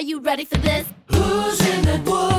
Are you ready for this? Who's in the woods?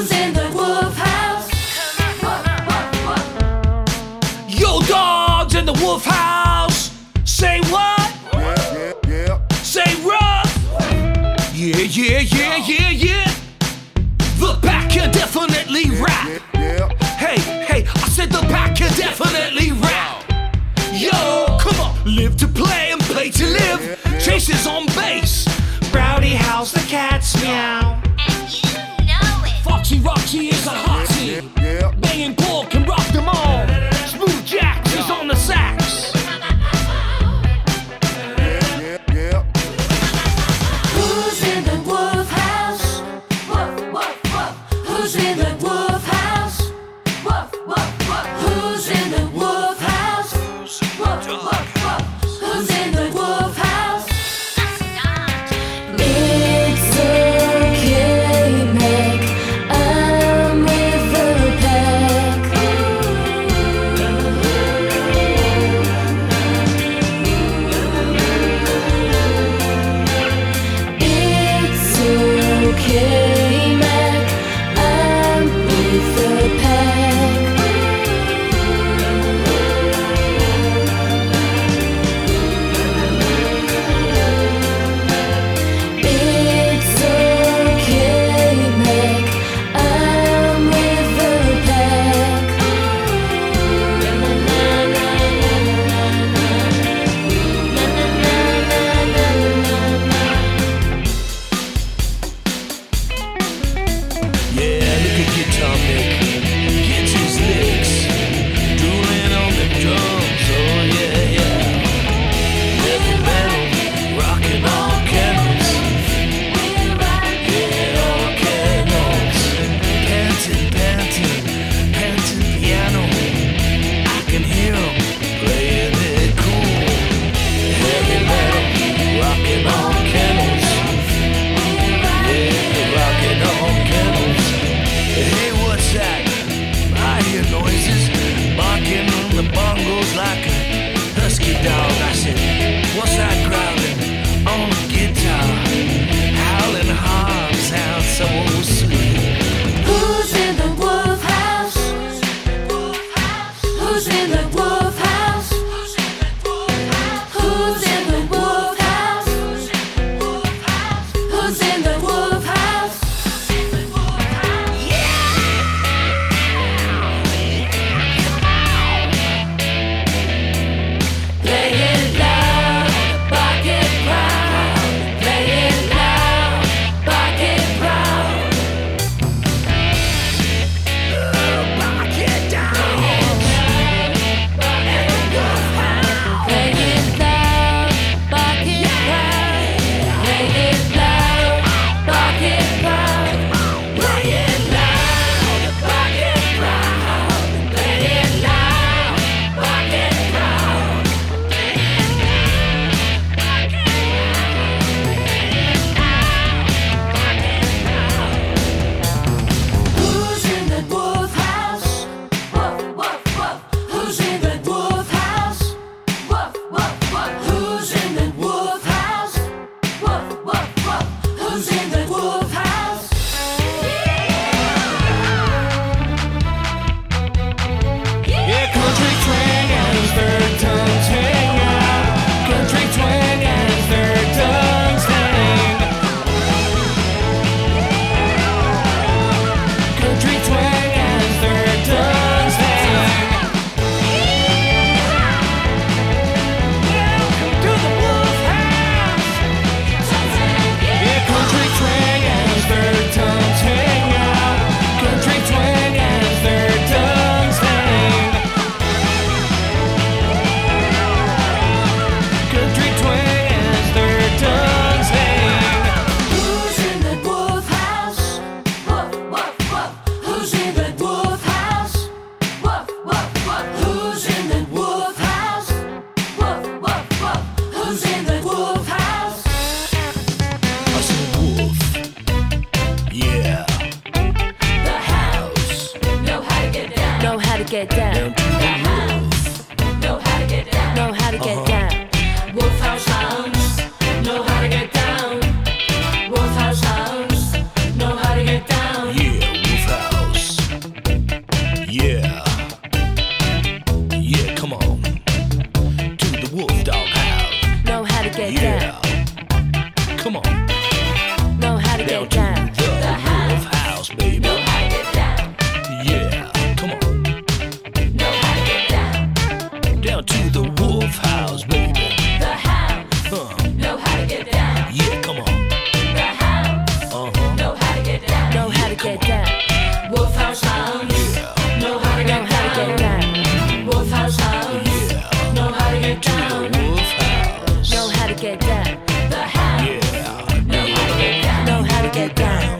fazendo to the Wolf House, baby. The house. Huh. Know how to get down. Yeah, come on. The house. Uh huh. Know how to get down. Know how to get down. Wolf House House. Yeah, Know how to Know get how to get down. down. Wolf House House. yeah. Know how to get down. the Wolf House. Know how to get down. The house. Yeah, Know how to get down. Know how to get down.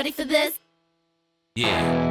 Ready for this? Yeah.